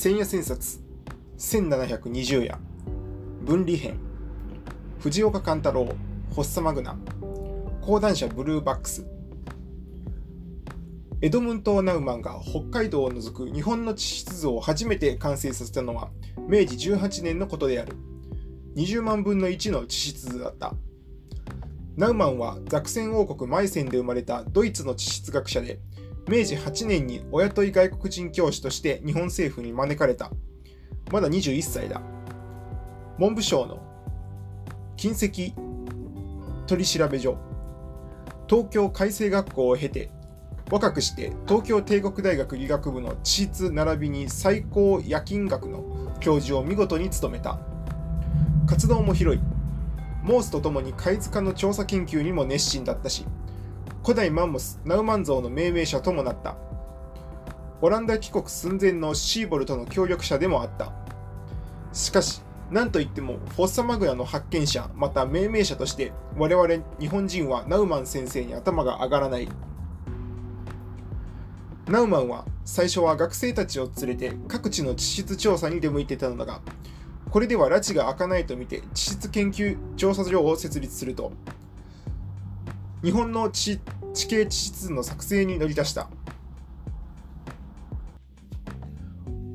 千夜千冊1720夜分離編藤岡勘太郎ホッサマグナ講談社ブルーバックス。エドムント・ナウマンが北海道を除く日本の地質図を初めて完成させたのは明治18年のことである。20万分の1の地質図だった。ナウマンはザクセン王国マイセンで生まれたドイツの地質学者で明治8年にお雇い外国人教師として日本政府に招かれた。まだ21歳だ。文部省の近畿取調所、東京改正学校を経て、若くして東京帝国大学理学部の地質並びに最高夜勤学の教授を見事に務めた。活動も広い。モースとともに貝塚の調査研究にも熱心だったし、古代マンモス、ナウマン像の命名者ともなった。オランダ帰国寸前のシーボルとの協力者でもあった。しかし、何といってもフォッサマグナの発見者、また命名者として、我々日本人はナウマン先生に頭が上がらない。ナウマンは最初は学生たちを連れて各地の地質調査に出向いていたのだが、これでは拉致が開かないと見て地質研究調査所を設立すると、日本の地地形地質図の作成に乗り出した。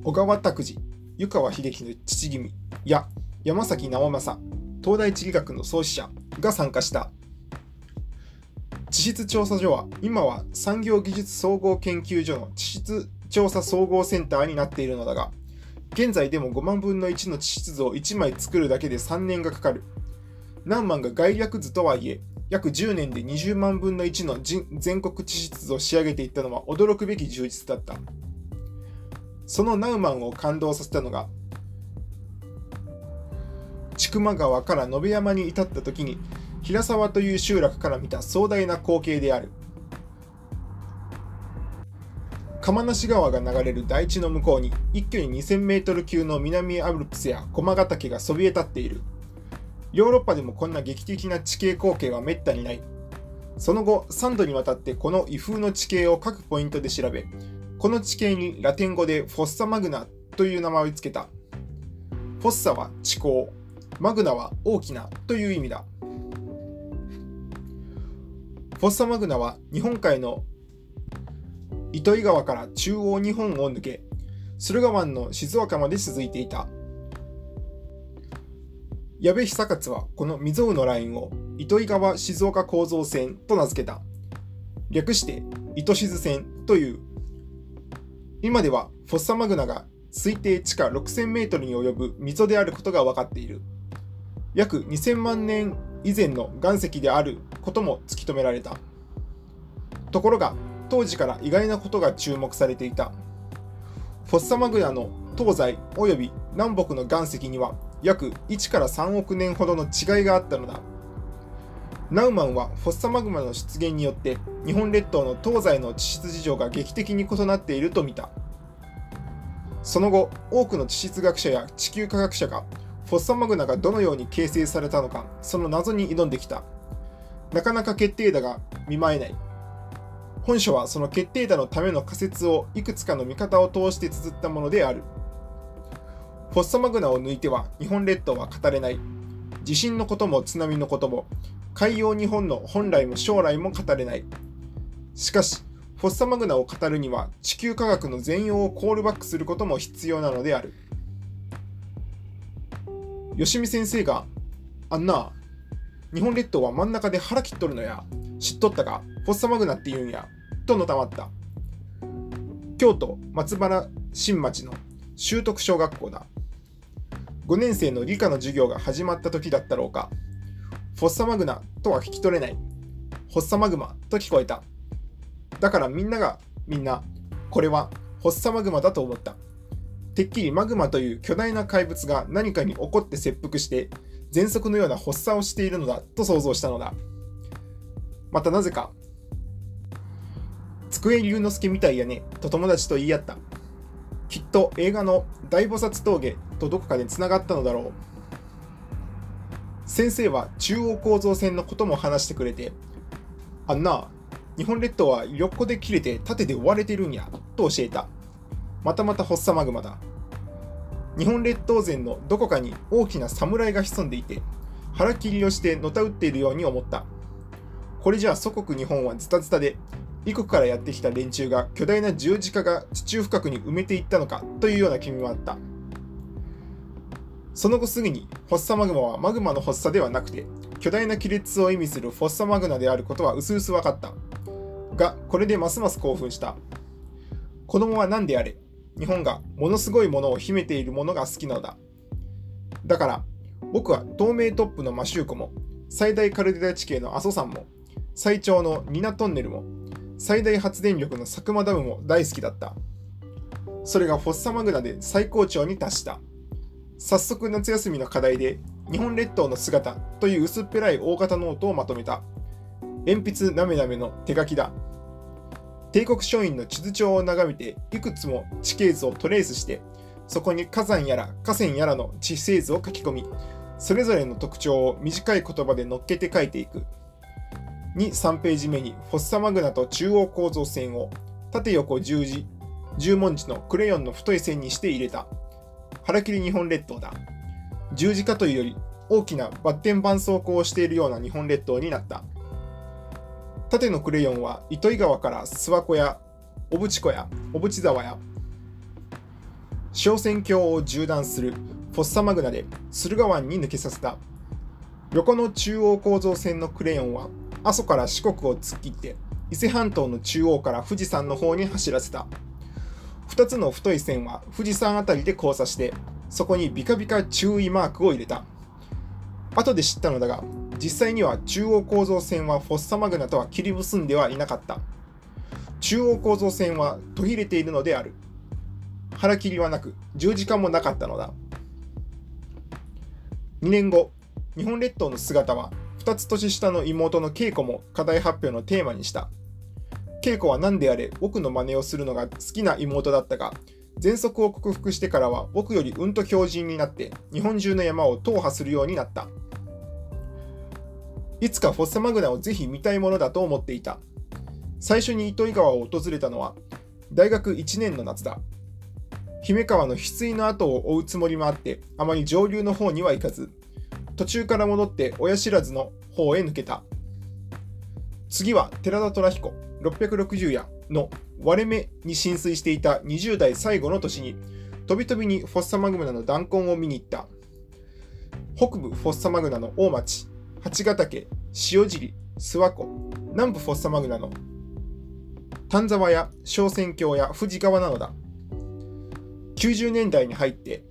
小川拓司、湯川秀樹の父君や山崎直政、東大地理学の創始者が参加した。地質調査所は今は産業技術総合研究所の地質調査総合センターになっているのだが、現在でも5万分の1の地質図を1枚作るだけで3年がかかる。何万が概略図とはいえ、約10年で20万分の1の全国地質図を仕上げていったのは驚くべき充実だった。そのナウマンを感動させたのが、千曲川から延山に至った時に、平沢という集落から見た壮大な光景である。釜無川が流れる大地の向こうに一挙に2000メートル級の南アルプスや駒ヶ岳がそびえ立っている。ヨーロッパでもこんな劇的な地形光景はめったにない。その後、3度にわたってこの異風の地形を各ポイントで調べ、この地形にラテン語でフォッサマグナという名前を付けた。フォッサは地高、マグナは大きなという意味だ。フォッサマグナは日本海の糸魚川から中央日本を抜け、駿河湾の静岡まで続いていた。矢部久勝はこの未曾有のラインを糸魚川静岡構造線と名付けた。略して糸静線という。今ではフォッサマグナが推定地下6000メートルに及ぶ溝であることが分かっている。約2000万年以前の岩石であることも突き止められた。ところが、当時から意外なことが注目されていた。フォッサマグナの東西及び南北の岩石には約1から3億年ほどの違いがあったのだ。ナウマンはフォッサマグマの出現によって日本列島の東西の地質事情が劇的に異なっていると見た。その後、多くの地質学者や地球科学者がフォッサマグナがどのように形成されたのか、その謎に挑んできた。なかなか決定打が見舞えない。本書はその決定打のための仮説をいくつかの見方を通して綴ったものである。フォッサマグナを抜いては日本列島は語れない。地震のことも津波のことも、海洋日本の本来も将来も語れない。しかし、フォッサマグナを語るには地球科学の全容をコールバックすることも必要なのである。吉見先生が、あんな、日本列島は真ん中で腹切っとるのや、知っとったか、フォッサマグナって言うんや、とのたまった。京都松原新町の修徳小学校だ。5年生の理科の授業が始まった時だったろうか。フォッサマグナとは聞き取れない。ホッサマグマと聞こえた。だからみんながみんな、これはホッサマグマだと思った。てっきりマグマという巨大な怪物が何かに起こって切腹して、喘息のような発作をしているのだと想像したのだ。またなぜか、机龍之介みたいやねと友達と言い合った。と映画の大菩薩峠とどこかでつながったのだろう。先生は中央構造線のことも話してくれて、あんな、日本列島は横で切れて縦で追われてるんや、と教えた。またまたホッサマグマだ。日本列島前のどこかに大きな侍が潜んでいて、腹切りをしてのたうっているように思った。これじゃあ祖国日本はズタズタで、異国からやってきた連中が巨大な十字架が地中深くに埋めていったのかというような気味もあった。その後すぐに、フォッサマグマはマグマの発作ではなくて、巨大な亀裂を意味するフォッサマグナであることは薄々分かった。が、これでますます興奮した。子供は何であれ、日本がものすごいものを秘めているものが好きなのだ。だから、僕は透明度トップの摩周湖も、最大カルデラ地形の阿蘇山も、最長の丹那トンネルも、最大発電力の佐久間ダムも大好きだった。それがフォッサマグナで最高潮に達した。早速夏休みの課題で、日本列島の姿という薄っぺらい大型ノートをまとめた。鉛筆なめなめの手書きだ。帝国書院の地図帳を眺めていくつも地形図をトレースしてそこに火山やら河川やらの地勢図を書き込みそれぞれの特徴を短い言葉で乗っけて書いていく2、3ページ目にフォッサマグナと中央構造線を縦横十字十文字のクレヨンの太い線にして入れた。腹切り日本列島だ。十字架というより大きなバッテン絆創膏をしているような日本列島になった。縦のクレヨンは糸魚川から諏訪湖や小渕湖や小渕沢や小仙峡を縦断するフォッサマグナで駿河湾に抜けさせた。横の中央構造線のクレヨンは阿蘇から四国を突っ切って伊勢半島の中央から富士山の方に走らせた2つの太い線は富士山あたりで交差してそこにビカビカ注意マークを入れた後で知ったのだが実際には中央構造線はフォッサマグナとは切り結んではいなかった。中央構造線は途切れているのである。腹切りはなく、十字架もなかったのだ。2年後、日本列島の姿は2つ年下の妹の恵子も課題発表のテーマにした。恵子は何であれ僕の真似をするのが好きな妹だったが、喘息を克服してからは僕よりうんと強靭になって日本中の山を踏破するようになった。いつかフォッサマグナをぜひ見たいものだと思っていた。最初に糸魚川を訪れたのは大学1年の夏だ。姫川の翡翠の後を追うつもりもあって、あまり上流の方には行かず、途中から戻って親知らずの方へ抜けた。次は寺田虎彦660夜の割れ目に浸水していた20代最後の年に、飛び飛びにフォッサマグナの弾痕を見に行った。北部フォッサマグナの大町、八ヶ岳、塩尻、諏訪湖、南部フォッサマグナの丹沢や小仙峡や富士川なのだ。90年代に入って、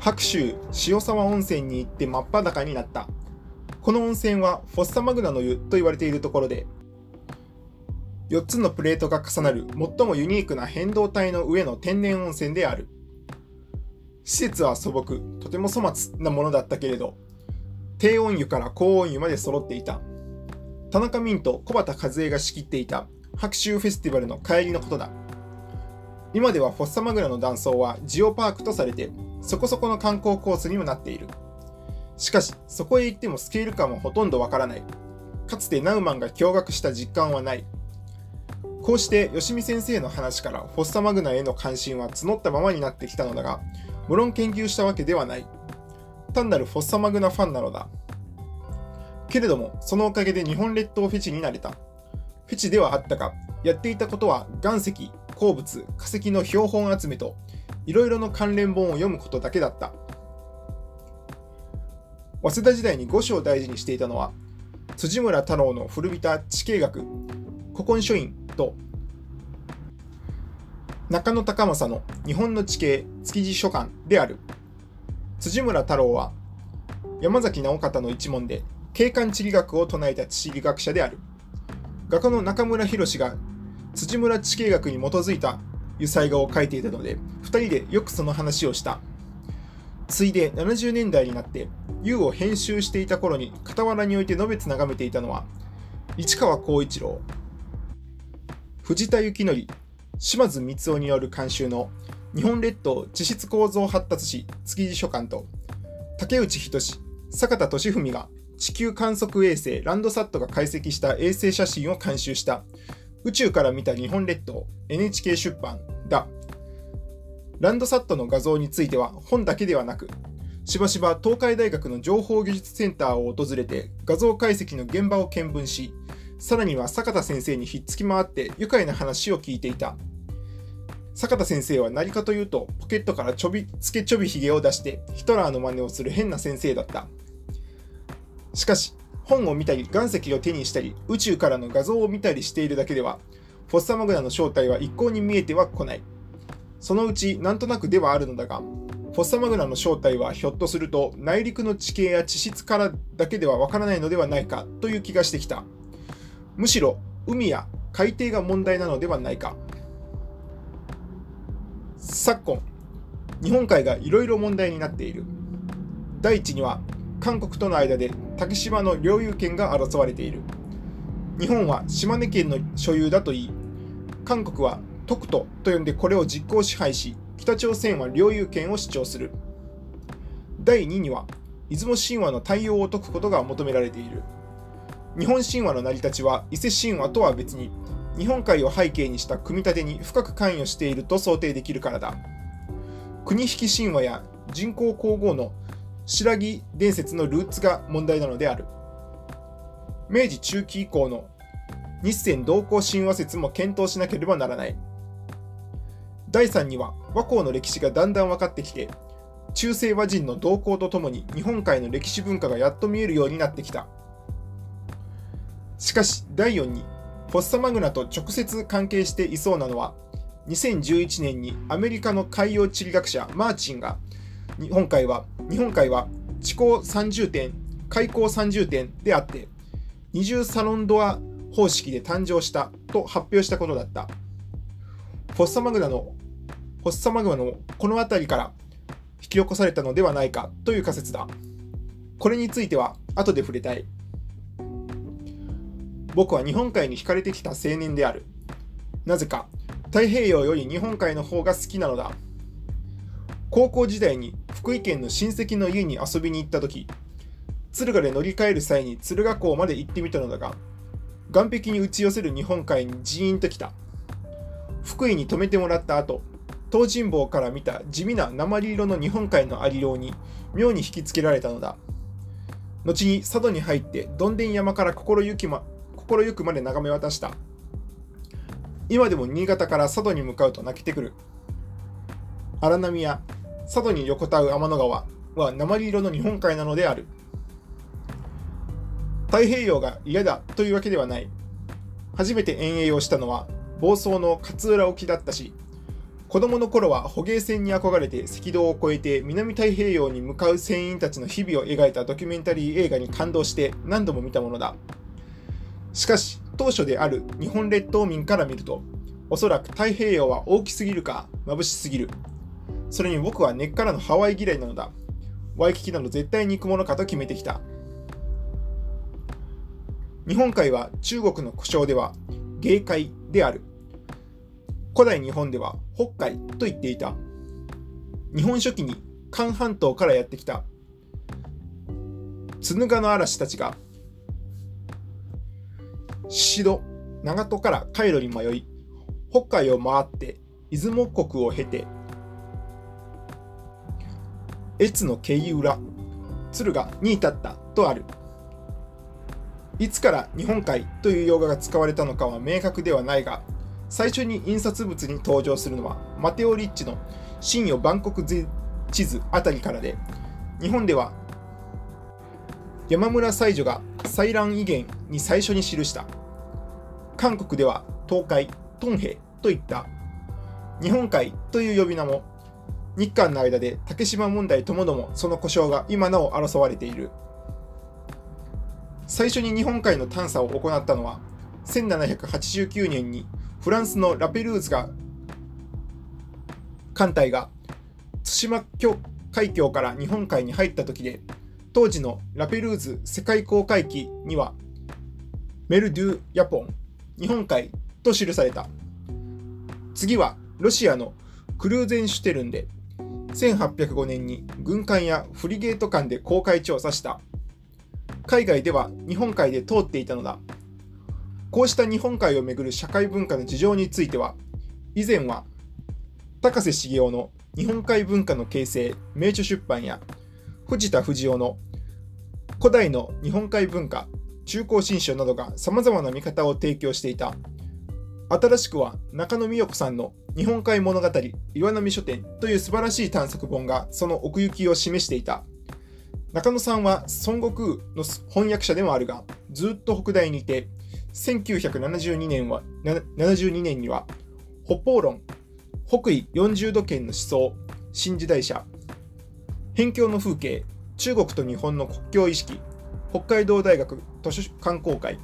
白州塩沢温泉に行って真っ裸になった。この温泉はフォッサマグナの湯と言われているところで、4つのプレートが重なる最もユニークな変動体の上の天然温泉である。施設は素朴、とても粗末なものだったけれど、低温湯から高温湯まで揃っていた。田中泯と小畑和恵が仕切っていた白州フェスティバルの帰りのことだ。今ではフォッサマグラの断層はジオパークとされて、そこそこの観光コースにもなっている。しかし、そこへ行ってもスケール感はほとんどわからない。かつてナウマンが驚愕した実感はない。こうして吉見先生の話からフォッサマグナへの関心は募ったままになってきたのだが、無論研究したわけではない。単なるフォッサマグナファンなのだ。けれども、そのおかげで日本列島フェチになれた。フェチではあったが、やっていたことは岩石、鉱物、化石の標本集めと、いろいろの関連本を読むことだけだった。早稲田時代に五種を大事にしていたのは、辻村太郎の古びた地形学、古今書院と、中野隆正の日本の地形築地書簡である。辻村太郎は山崎直方の一門で景観地理学を唱えた地理学者である。画家の中村博が辻村地形学に基づいた油彩画を描いていたので、2人でよくその話をした。ついで70年代になって、U を編集していた頃に傍らに置いてのべつ眺めていたのは、市川光一郎、藤田幸則、島津光夫による監修の日本列島地質構造発達史築地書簡と竹内仁坂田俊文が地球観測衛星ランドサットが解析した衛星写真を監修した宇宙から見た日本列島 NHK 出版だランドサットの画像については本だけではなく、しばしば東海大学の情報技術センターを訪れて画像解析の現場を見聞し、さらには坂田先生にひっつき回って愉快な話を聞いていた。坂田先生は何かというと、ポケットからちょびつけちょびひげを出してヒトラーの真似をする変な先生だった。しかし、本を見たり岩石を手にしたり宇宙からの画像を見たりしているだけでは、フォッサマグナの正体は一向に見えてはこない。そのうちなんとなくではあるのだが、フォッサマグナの正体はひょっとすると内陸の地形や地質からだけではわからないのではないかという気がしてきた。むしろ海や海底が問題なのではないか。昨今、日本海がいろいろ問題になっている。第一には、韓国との間で竹島の領有権が争われている。日本は島根県の所有だといい、韓国は特都と呼んでこれを実行支配し、北朝鮮は領有権を主張する。第2には、出雲神話の対応を解くことが求められている。日本神話の成り立ちは伊勢神話とは別に、日本海を背景にした組み立てに深く関与していると想定できるからだ。国引き神話や人工皇后の白木伝説のルーツが問題なのである。明治中期以降の日銭同行神話説も検討しなければならない。第3には和光の歴史がだんだん分かってきて、中世和人の動向とともに日本海の歴史文化がやっと見えるようになってきた。しかし第4にフォッサマグナと直接関係していそうなのは2011年にアメリカの海洋地理学者マーチンが日本海は日本海は地高30点開口30点であって二重サロンドア方式で誕生したと発表したことだったフォッサマグナのフォッサマグナのこの辺りから引き起こされたのではないかという仮説だこれについては後で触れたい僕は日本海に惹かれてきた青年である。なぜか、太平洋より日本海の方が好きなのだ。高校時代に福井県の親戚の家に遊びに行った時、敦賀で乗り換える際に敦賀港まで行ってみたのだが、岸壁に打ち寄せる日本海にジーンと来た。福井に泊めてもらった後、東尋坊から見た地味な鉛色の日本海のありように妙に引きつけられたのだ。後に佐渡に入ってどんでん山から心ゆきま心ゆくまで眺め渡した。今でも新潟から佐渡に向かうと泣けてくる。荒波や佐渡に横たう天の川は鉛色の日本海なのである。太平洋が嫌だというわけではない。初めて遠泳をしたのは房総の勝浦沖だったし、子供の頃は捕鯨船に憧れて赤道を越えて南太平洋に向かう船員たちの日々を描いたドキュメンタリー映画に感動して何度も見たものだ。しかし、当初である日本列島民から見ると、おそらく太平洋は大きすぎるか、眩しすぎる。それに僕は根っからのハワイ嫌いなのだ。ワイキキなど絶対に行くものかと決めてきた。日本海は中国の呼称では芸海である。古代日本では北海と言っていた。日本書紀に韓半島からやってきた。ヌガの嵐たちが宍戸、長門から海路に迷い、北海を回って出雲国を経て、越の経由裏、敦賀に至ったとある。いつから日本海という用語が使われたのかは明確ではないが、最初に印刷物に登場するのはマテオ・リッチの新予万国地図あたりからで、日本では山村西女が採卵威厳に最初に記した。韓国では東海、トンヘといった日本海という呼び名も日韓の間で竹島問題ともどもその故障が今なお争われている最初に日本海の探査を行ったのは1789年にフランスのラペルーズが艦隊が対馬海峡から日本海に入った時で当時のラペルーズ世界航海記にはメル・ドゥ・ヤポン日本海と記された。次はロシアのクルーゼンシュテルンで1805年に軍艦やフリゲート艦で公開調査した。海外では日本海で通っていたのだ。こうした日本海をめぐる社会文化の事情については、以前は高瀬茂雄の日本海文化の形成名著出版や藤田藤夫の古代の日本海文化中高新書などが様々な見方を提供していた新しくは中野美代子さんの日本海物語岩波書店という素晴らしい探索本がその奥行きを示していた。中野さんは孫悟空の翻訳者でもあるがずっと北大にいて1972年は72年には北方論北緯40度圏の思想新時代者辺境の風景中国と日本の国境意識北海道大学図書館公開。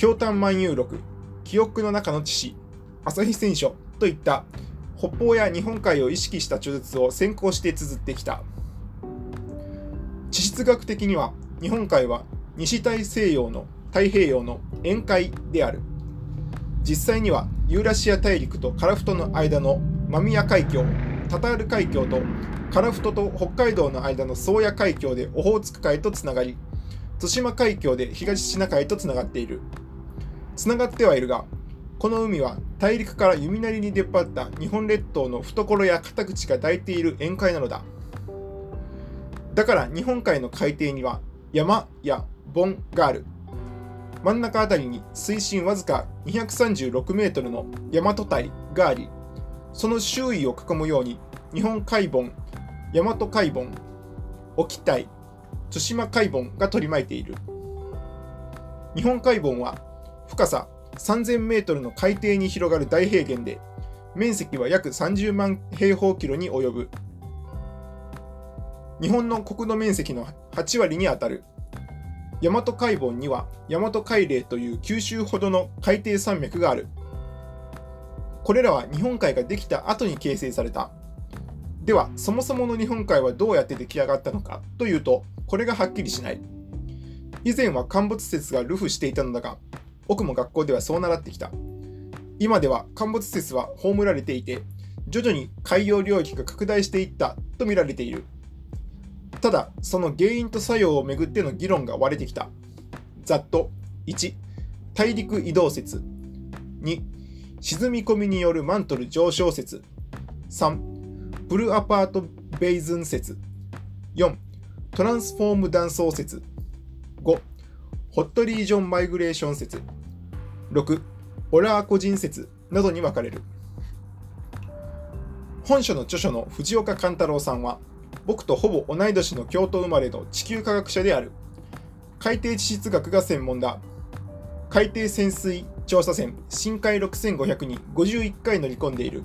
氷炭万有録記憶の中の知識朝日選書といった北方や日本海を意識した著述を先行して綴ってきた。地質学的には日本海は西大西洋の太平洋の沿海である。実際にはユーラシア大陸とカラフトの間の間宮海峡タタール海峡とカラフトと北海道の間の宗谷海峡でオホーツク海とつながり対馬海峡で東シナ海とつながっている。つながってはいるがこの海は大陸から弓なりに出っ張った日本列島の懐や肩口が抱いている沿海なのだ。だから日本海の海底には山や盆がある。真ん中あたりに水深わずか236メートルの大和帯がありその周囲を囲むように日本海盆大和海盆沖帯対馬海盆が取り巻いている。日本海盆は深さ3000メートルの海底に広がる大平原で面積は約30万平方キロに及ぶ。日本の国土面積の8割にあたる。大和海盆には大和海嶺という九州ほどの海底山脈がある。これらは日本海ができた後に形成された。ではそもそもの日本海はどうやって出来上がったのかというとこれがはっきりしない。以前は陥没説が流布していたのだが奥も学校ではそう習ってきた。今では陥没説は葬られていて徐々に海洋領域が拡大していったと見られている。ただその原因と作用をめぐっての議論が割れてきた。ざっと。1大陸移動説。2沈み込みによるマントル上昇説。3ブルーアパートベイズン説。4トランスフォーム断層説。ホットリージョンマイグレーション説。6オラーコ人説。などに分かれる。本書の著書の藤岡勘太郎さんは僕とほぼ同い年の京都生まれの地球科学者である。海底地質学が専門だ。海底潜水調査船深海6500に51回乗り込んでいる。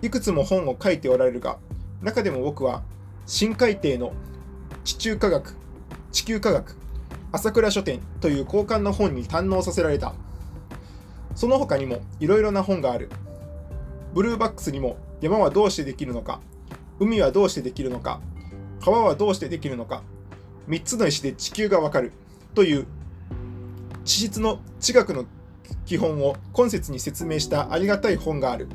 いくつも本を書いておられるが、中でも僕は、深海底の地中科学、地球科学、朝倉書店という交換の本に堪能させられた。その他にもいろいろな本がある。ブルーバックスにも山はどうしてできるのか、海はどうしてできるのか、川はどうしてできるのか、3つの石で地球がわかるという地質の地学の基本を今節に説明したありがたい本がある。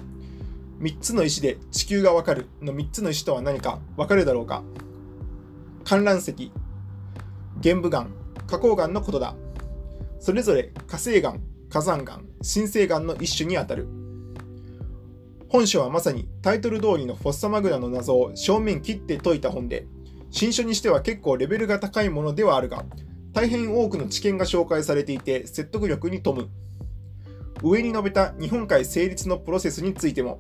3つの石で地球がわかるの3つの石とは何かわかるだろうか観覧石、玄武岩、花崗岩のことだ。それぞれ火星岩、火山岩、新星岩の一種にあたる。本書はまさにタイトル通りのフォッサマグナの謎を正面切って解いた本で、新書にしては結構レベルが高いものではあるが、大変多くの知見が紹介されていて説得力に富む。上に述べた日本海成立のプロセスについても、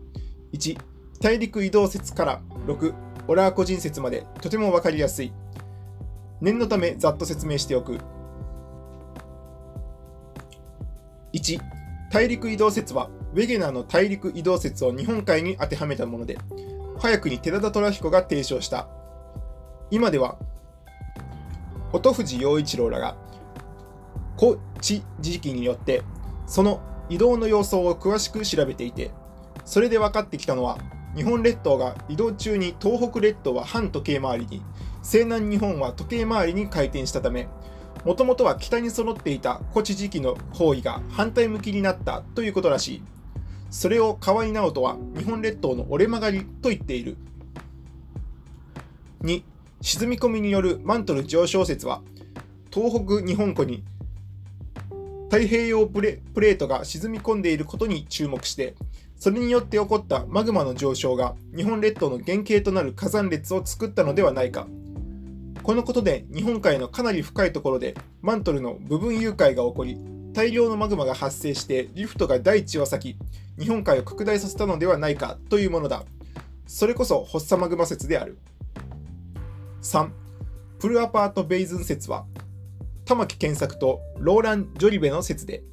1大陸移動説から6オラー個人説までとても分かりやすい念のためざっと説明しておく。1大陸移動説はウェゲナーの大陸移動説を日本海に当てはめたもので早くに寺田虎彦が提唱した。今では音藤陽一郎らが古地時期によってその移動の様相を詳しく調べていてそれで分かってきたのは日本列島が移動中に東北列島は反時計回りに西南日本は時計回りに回転したためもともとは北に揃っていた古地時期の方位が反対向きになったということらしいそれを河合直人は日本列島の折れ曲がりと言っている2沈み込みによるマントル上昇説は東北日本湖に太平洋プレートが沈み込んでいることに注目してそれによって起こったマグマの上昇が日本列島の原型となる火山列を作ったのではないか。このことで日本海のかなり深いところでマントルの部分融解が起こり、大量のマグマが発生してリフトが大地を裂き、日本海を拡大させたのではないかというものだ。それこそホッサマグマ説である。3. プルアパート・ベイズン説は、玉木健作とローラン・ジョリベの説で、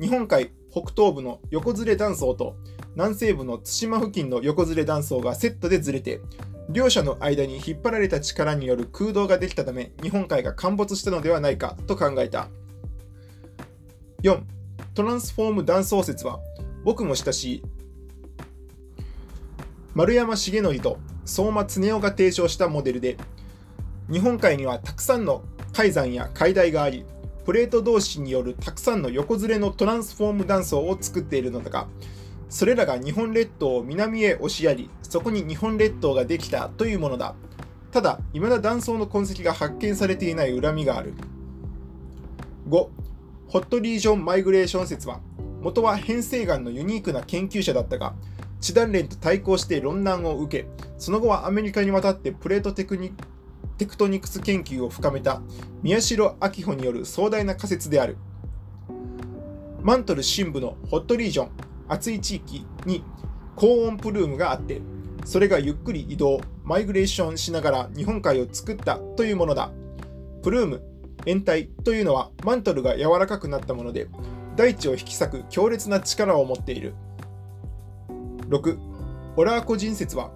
日本海北東部の横ずれ断層と南西部の対馬付近の横ずれ断層がセットでずれて、両者の間に引っ張られた力による空洞ができたため、日本海が陥没したのではないかと考えた。4. トランスフォーム断層説は、僕も親しい丸山重則と相馬恒夫が提唱したモデルで、日本海にはたくさんの海山や海台があり、プレート同士によるたくさんの横ずれのトランスフォーム断層を作っているのだが、それらが日本列島を南へ押しやり、そこに日本列島ができたというものだ。ただ、未だ断層の痕跡が発見されていない恨みがある。5. ホットリージョンマイグレーション説は、元は変成岩のユニークな研究者だったが、地団連と対抗して論難を受け、その後はアメリカに渡ってプレートテクニテクトニクス研究を深めた宮代明穂による壮大な仮説である。マントル深部のホットリージョン、暑い地域に高温プルームがあって、それがゆっくり移動、マイグレーションしながら日本海を作ったというものだ。プルーム、円体というのはマントルが柔らかくなったもので、大地を引き裂く強烈な力を持っている。6. オラーコ人説は、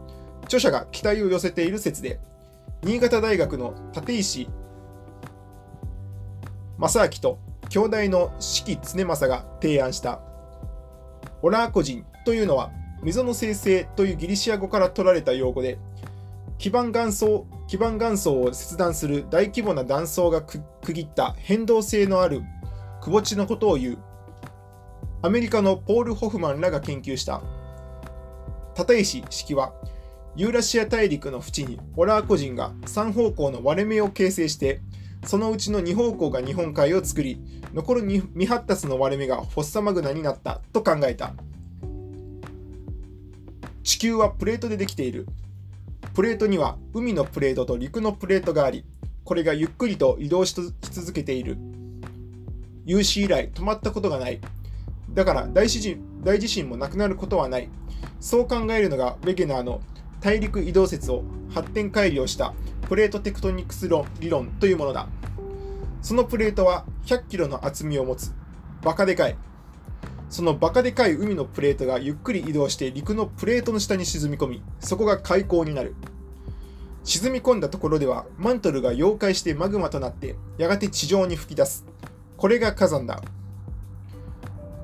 著者が期待を寄せている説で、新潟大学の立石正明と兄弟の四季常正が提案したオラーコ人というのは溝の生成というギリシア語から取られた用語で基盤岩層基盤岩層を切断する大規模な断層が区切った変動性のあるくぼ地のことを言う。アメリカのポール・ホフマンらが研究した。立石式はユーラシア大陸の縁にオラーコ人が3方向の割れ目を形成してそのうちの2方向が日本海を作り残る未発達の割れ目がフォッサマグナになったと考えた。地球はプレートでできている。プレートには海のプレートと陸のプレートがありこれがゆっくりと移動し続けている。有史以来止まったことがない。だから大地震大地震もなくなることはない。そう考えるのがベゲナーの大陸移動説を発展改良したプレートテクトニクス論理論というものだ。そのプレートは100キロの厚みを持つ。バカでかい。そのバカでかい海のプレートがゆっくり移動して陸のプレートの下に沈み込み、そこが海溝になる。沈み込んだところではマントルが溶解してマグマとなってやがて地上に噴き出す。これが火山だ。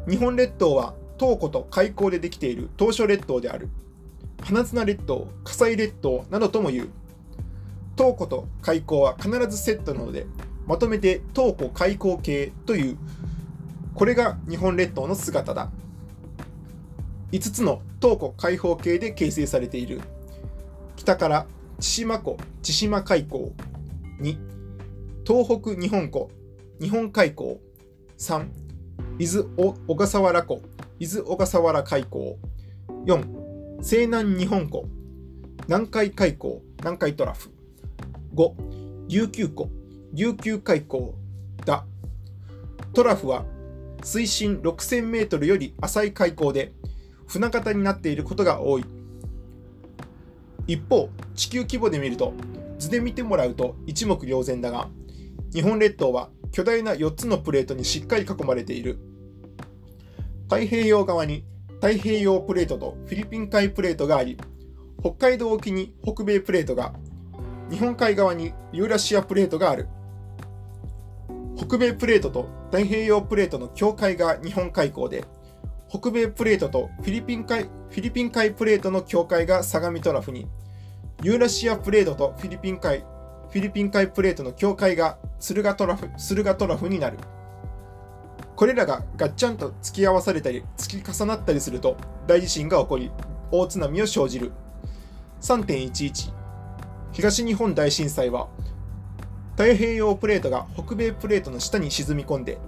日本列島は東湖と海溝でできている東諸列島である。花綱列島、火災列島などとも言う。東湖と海溝は必ずセットなので、まとめて東湖海溝系という、これが日本列島の姿だ。5つの東湖海溝系で形成されている。北から千島湖、千島海溝。2、東北日本湖、日本海溝。3、伊豆小笠原湖、伊豆小笠原海溝。4、西南日本湖、南海海溝、南海トラフ。5、琉球湖、琉球海溝だ。トラフは水深6000メートルより浅い海溝で船型になっていることが多い。一方、地球規模で見ると、図で見てもらうと一目瞭然だが、日本列島は巨大な4つのプレートにしっかり囲まれている。太平洋側に太平洋プレートとフィリピン海プレートがあり、北海道沖に北米プレートが、日本海側にユーラシアプレートがある。北米プレートと太平洋プレートの境界が日本海溝で、北米プレートとフィリピン海フィリピン海プレートの境界が相模トラフに、ユーラシアプレートとフィリピン海フィリピン海プレートの境界が駿河トラフ駿河トラフになる。これらがガッチャンと突き合わされたり突き重なったりすると大地震が起こり大津波を生じる3.11東日本大震災は太平洋プレートが北米プレートの下に沈み込んで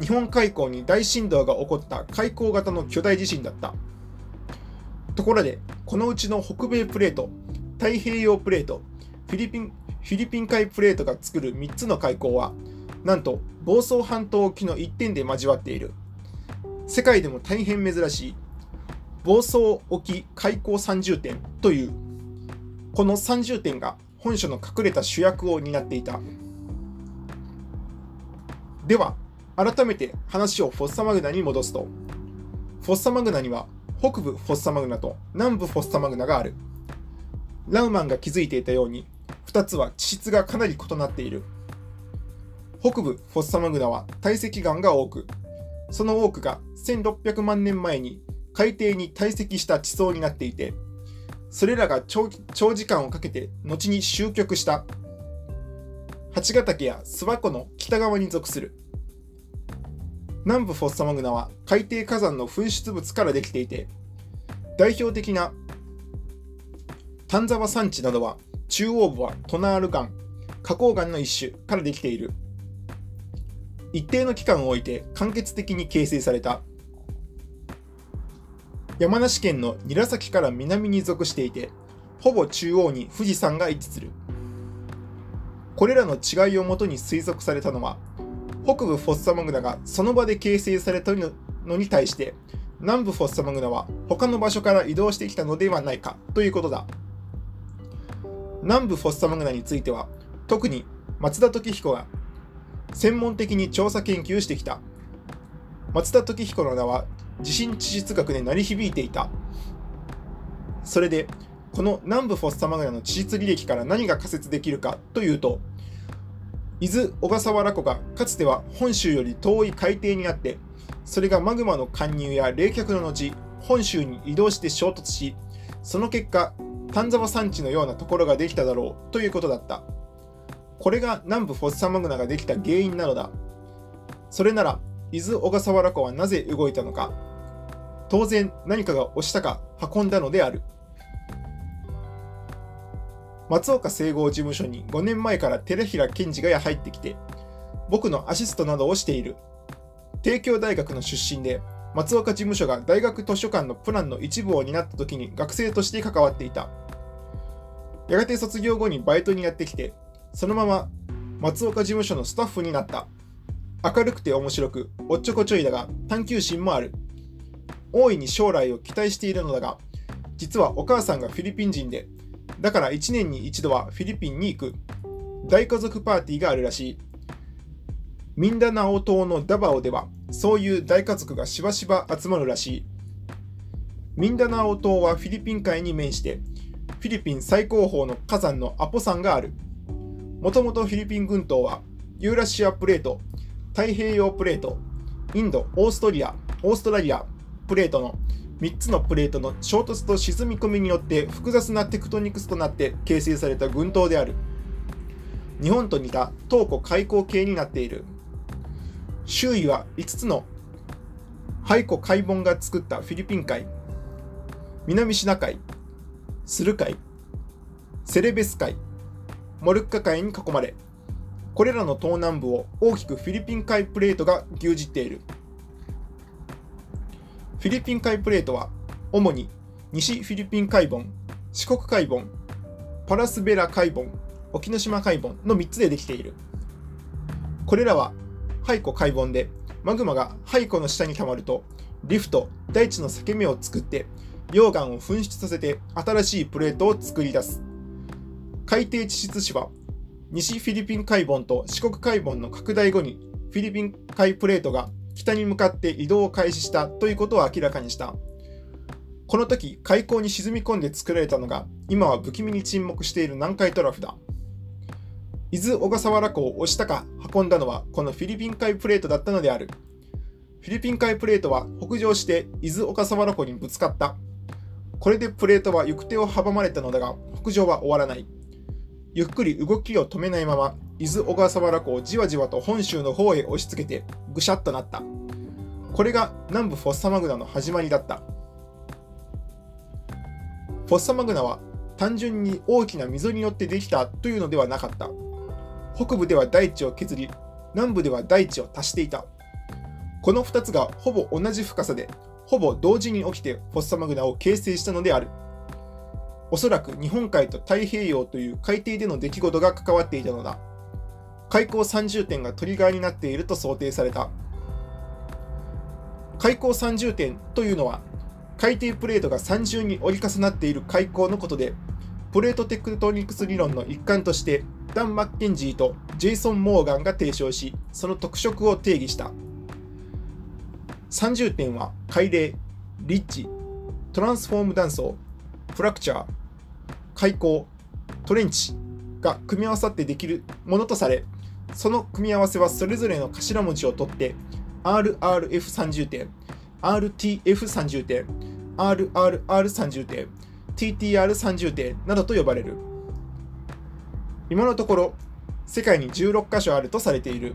日本海溝に大振動が起こった海溝型の巨大地震だったところで、このうちの北米プレート、太平洋プレート、フィリピンフィリピン海プレートが作る3つの海溝は、なんと房総半島沖の一点で交わっている。世界でも大変珍しい房総沖開口30点というこの30点が本書の隠れた主役を担っていた。では改めて話をフォッサマグナに戻すと。フォッサマグナには北部フォッサマグナと南部フォッサマグナがある。ラウマンが気づいていたように2つは地質がかなり異なっている。北部フォッサマグナは堆積岩が多くその多くが1600万年前に海底に堆積した地層になっていて、それらが長時間をかけて後に終局した八ヶ岳や諏訪湖の北側に属する。南部フォッサマグナは海底火山の噴出物からできていて、代表的な丹沢山地などは中央部はトナール岩、花崗岩の一種からできている。一定の期間を置いて間欠的に形成された山梨県の韮崎から南に属していて、ほぼ中央に富士山が位置する。これらの違いをもとに推測されたのは、北部フォッサマグナがその場で形成されたのに対して、南部フォッサマグナは他の場所から移動してきたのではないかということだ。南部フォッサマグナについては、特に松田時彦が専門的に調査研究してきた。松田時彦の名は地震地質学で鳴り響いていた。それで、この南部フォッサマグナの地質履歴から何が仮説できるかというと、伊豆小笠原湖がかつては本州より遠い海底にあって、それがマグマの貫入や冷却の後、本州に移動して衝突し、その結果、丹沢山地のようなところができただろうということだった。これが南部フォッサマグナができた原因なのだ。それなら、伊豆小笠原湖はなぜ動いたのか、当然何かが押したか運んだのである。松岡整合事務所に5年前から寺平健二が入ってきて、僕のアシストなどをしている。帝京大学の出身で、松岡事務所が大学図書館のプランの一部を担った時に学生として関わっていた。やがて卒業後にバイトにやってきて、そのまま松岡事務所のスタッフになった。明るくて面白く、おっちょこちょいだが探求心もある。大いに将来を期待しているのだが、実はお母さんがフィリピン人で、だから1年に一度はフィリピンに行く。大家族パーティーがあるらしい。ミンダナオ島のダバオでは、そういう大家族がしばしば集まるらしい。ミンダナオ島はフィリピン海に面して、フィリピン最高峰の火山のアポ山がある。もともとフィリピン群島は、ユーラシアプレート、太平洋プレート、インド、オーストリア、オーストラリア、プレートの3つのプレートの衝突と沈み込みによって複雑なテクトニクスとなって形成された群島である。日本と似た東古開口系になっている。周囲は5つの廃古海門が作ったフィリピン海、南シナ海、スル海、セレベス海、モルッカ海に囲まれ、これらの東南部を大きくフィリピン海プレートが牛耳っている。フィリピン海プレートは主に西フィリピン海盆、四国海盆、パラスベラ海盆、沖ノ島海盆の3つでできている。これらは廃湖海盆でマグマが廃湖の下に溜まるとリフト、大地の裂け目を作って溶岩を噴出させて新しいプレートを作り出す。海底地質史は西フィリピン海盆と四国海盆の拡大後にフィリピン海プレートが北に向かって移動を開始したということを明らかにした。この時、海溝に沈み込んで作られたのが、今は不気味に沈黙している南海トラフだ。伊豆小笠原湖を押したか運んだのはこのフィリピン海プレートだったのである。フィリピン海プレートは北上して伊豆小笠原湖にぶつかった。これでプレートは行く手を阻まれたのだが、北上は終わらない。ゆっくり動きを止めないまま、伊豆小笠原湖をじわじわと本州の方へ押し付けてぐしゃっとなった。これが南部フォッサマグナの始まりだった。フォッサマグナは単純に大きな溝によってできたというのではなかった。北部では大地を削り、南部では大地を足していた。この2つがほぼ同じ深さで、ほぼ同時に起きてフォッサマグナを形成したのである。おそらく日本海と太平洋という海底での出来事が関わっていたのだ。開口30点がトリガーになっていると想定された。開口30点というのは、海底プレートが三重に折り重なっている開口のことで、プレートテクトニクス理論の一環として、ダン・マッケンジーとジェイソン・モーガンが提唱し、その特色を定義した。30点は海嶺、リッチ、トランスフォーム断層、フラクチャー、開口、トレンチが組み合わさってできるものとされ、その組み合わせはそれぞれの頭文字を取って RRF30 点、RTF30 点、RRR30 点、TTR30 点などと呼ばれる。今のところ、世界に16カ所あるとされている。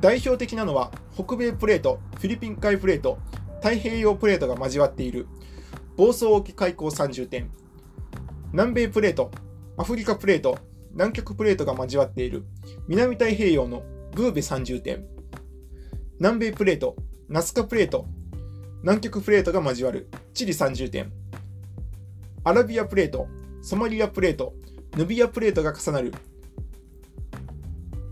代表的なのは北米プレート、フィリピン海プレート、太平洋プレートが交わっている房総沖海溝30点、南米プレート、アフリカプレート、南極プレートが交わっている。南太平洋のブーベ30点、南米プレート、ナスカプレート、南極プレートが交わる。チリ30点、アラビアプレート、ソマリアプレート、ヌビアプレートが重なる。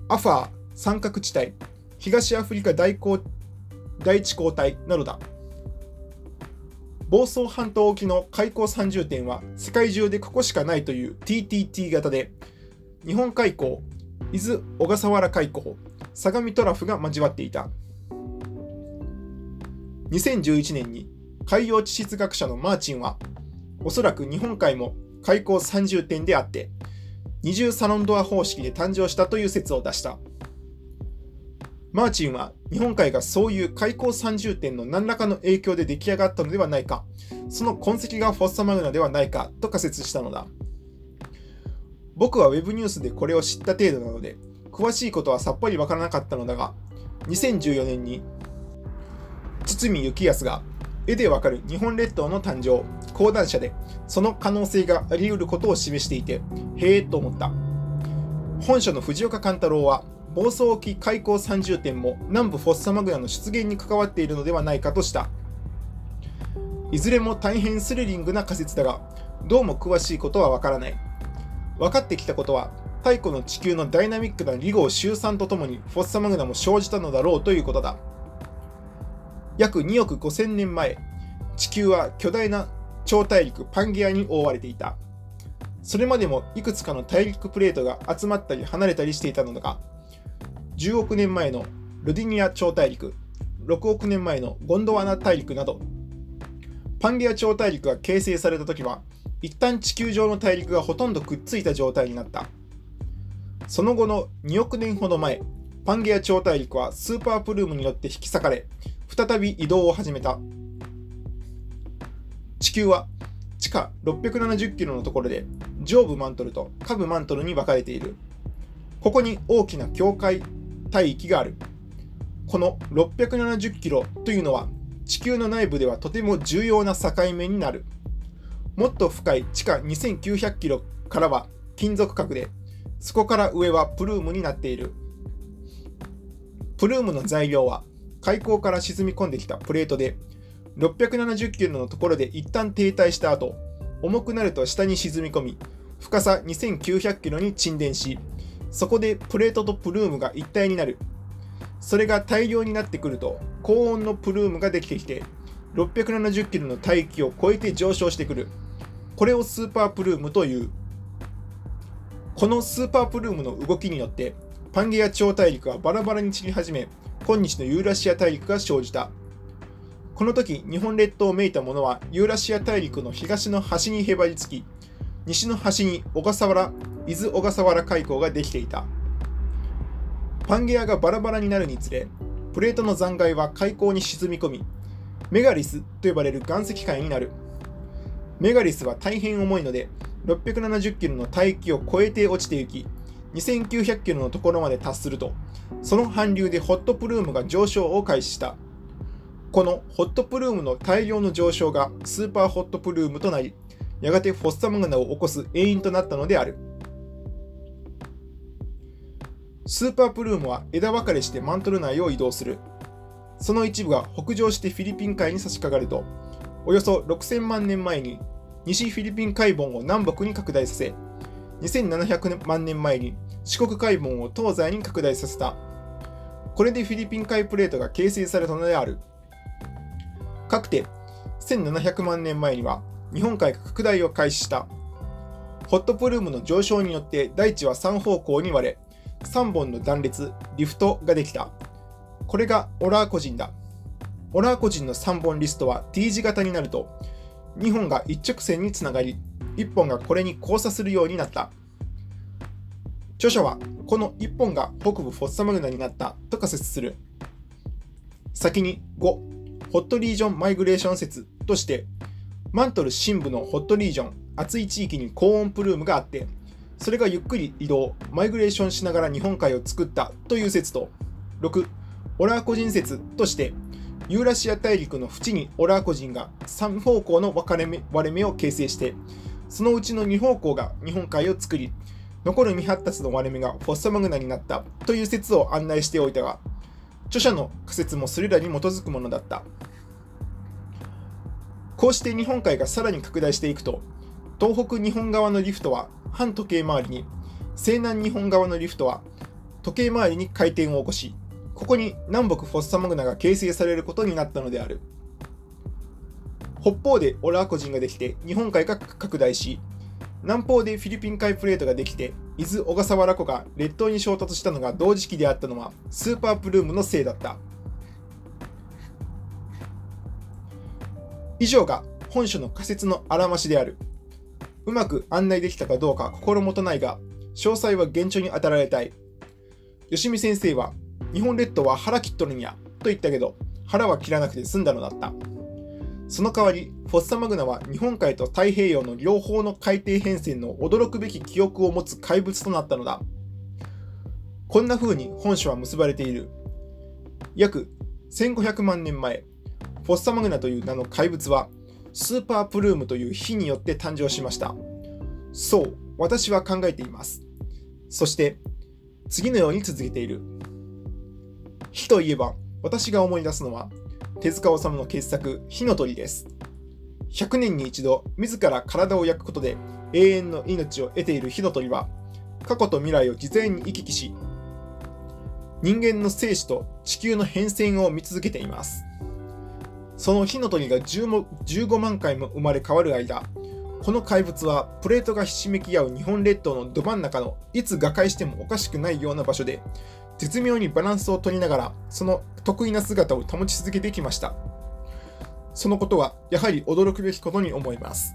アファー三角地帯、東アフリカ大大地交帯などだ。房総半島沖の開口30点は世界中でここしかないという TTT 型で、日本海溝、伊豆小笠原海溝、相模トラフが交わっていた。2011年に海洋地質学者のマーチンは、おそらく日本海も開口30点であって、二重サロンドア方式で誕生したという説を出した。マーチンは日本海がそういう開口30点の何らかの影響で出来上がったのではないか、その痕跡がフォッサマグナではないかと仮説したのだ。僕は Web ニュースでこれを知った程度なので、詳しいことはさっぱりわからなかったのだが、2014年に堤幸康が絵でわかる日本列島の誕生、講談社でその可能性があり得ることを示していて、へえと思った。本書の藤岡勘太郎は房総沖開口30点も南部フォッサマグナの出現に関わっているのではないかとした。いずれも大変スリリングな仮説だが、どうも詳しいことはわからない。分かってきたことは、太古の地球のダイナミックな離合集散とともにフォッサマグナも生じたのだろうということだ。約2億5000年前、地球は巨大な超大陸パンゲアに覆われていた。それまでもいくつかの大陸プレートが集まったり離れたりしていたのだが、10億年前のルディニア超大陸、6億年前のゴンドワナ大陸など、パンゲア超大陸が形成された時は、一旦地球上の大陸がほとんどくっついた状態になった。その後の2億年ほど前、パンゲア超大陸はスーパープルームによって引き裂かれ、再び移動を始めた。地球は地下670キロのところで上部マントルと下部マントルに分かれている。ここに大きな境界帯域がある。この670キロというのは地球の内部ではとても重要な境目になる。もっと深い地下2900キロからは金属核で、そこから上はプルームになっている。プルームの材料は海溝から沈み込んできたプレートで、670キロのところで一旦停滞した後、重くなると下に沈み込み、深さ2900キロに沈殿し、そこでプレートとプルームが一体になる。それが大量になってくると、高温のプルームができてきて、670キロの大気を超えて上昇してくる。これをスーパープルームという。このスーパープルームの動きによって、パンゲア超大陸はバラバラに散り始め、今日のユーラシア大陸が生じた。この時、日本列島をめいたものはユーラシア大陸の東の端にへばりつき、西の端に小笠原、伊豆小笠原海溝ができていた。パンゲアがバラバラになるにつれ、プレートの残骸は海溝に沈み込み、メガリスと呼ばれる岩石塊になる。メガリスは大変重いので、670キロの大気を超えて落ちていき、2900キロのところまで達すると、その韓流でホットプルームが上昇を開始した。このホットプルームの大量の上昇がスーパーホットプルームとなり、やがてフォッサマグナを起こす原因となったのである。スーパープルームは枝分かれしてマントル内を移動する。その一部が北上してフィリピン海に差し掛かると、およそ6000万年前に西フィリピン海盆を南北に拡大させ、2700万年前に四国海盆を東西に拡大させた。これでフィリピン海プレートが形成されたのである。かくて、1700万年前には日本海が拡大を開始した。ホットプルームの上昇によって大地は3方向に割れ、3本の断裂、リフトができた。これがオラーコ人だ。オラーコ人の3本リストは T 字型になると、2本が一直線につながり、1本がこれに交差するようになった。著者は、この1本が北部フォッサマグナになったと仮説する。先に5、ホットリージョンマイグレーション説として、マントル深部のホットリージョン、暑い地域に高温プルームがあって、それがゆっくり移動、マイグレーションしながら日本海を作ったという説と、6、オラーコ人説として、ユーラシア大陸の縁にオラーコ人が3方向の分かれ目割れ目を形成して、そのうちの2方向が日本海を作り、残る未発達の割れ目がフォッサマグナになったという説を案内しておいたが、著者の仮説もそれらに基づくものだった。こうして日本海がさらに拡大していくと、東北日本側のリフトは反時計回りに、西南日本側のリフトは時計回りに回転を起こし、ここに南北フォッサマグナが形成されることになったのである。北方でオラーコ人ができて日本海が拡大し、南方でフィリピン海プレートができて、伊豆小笠原湖が列島に衝突したのが同時期であったのはスーパープルームのせいだった。以上が本書の仮説のあらましである。うまく案内できたかどうか心もとないが、詳細は厳重に当たられたい。吉見先生は、日本列島は腹切っとるんや、と言ったけど、腹は切らなくて済んだのだった。その代わり、フォッサマグナは日本海と太平洋の両方の海底変遷の驚くべき記憶を持つ怪物となったのだ。こんな風に本書は結ばれている。約1500万年前、フォッサマグナという名の怪物は、スーパープルームという火によって誕生しました。そう、私は考えています。そして、次のように続けている。火といえば、私が思い出すのは、手塚治虫の傑作、火の鳥です。100年に一度、自ら体を焼くことで永遠の命を得ている火の鳥は、過去と未来を事前に行き来し、人間の生死と地球の変遷を見続けています。その火の鳥が15万回も生まれ変わる間、この怪物はプレートがひしめき合う日本列島のど真ん中のいつ瓦解してもおかしくないような場所で、絶妙にバランスを取りながら、その得意な姿を保ち続けてきました。そのことはやはり驚くべきことに思います。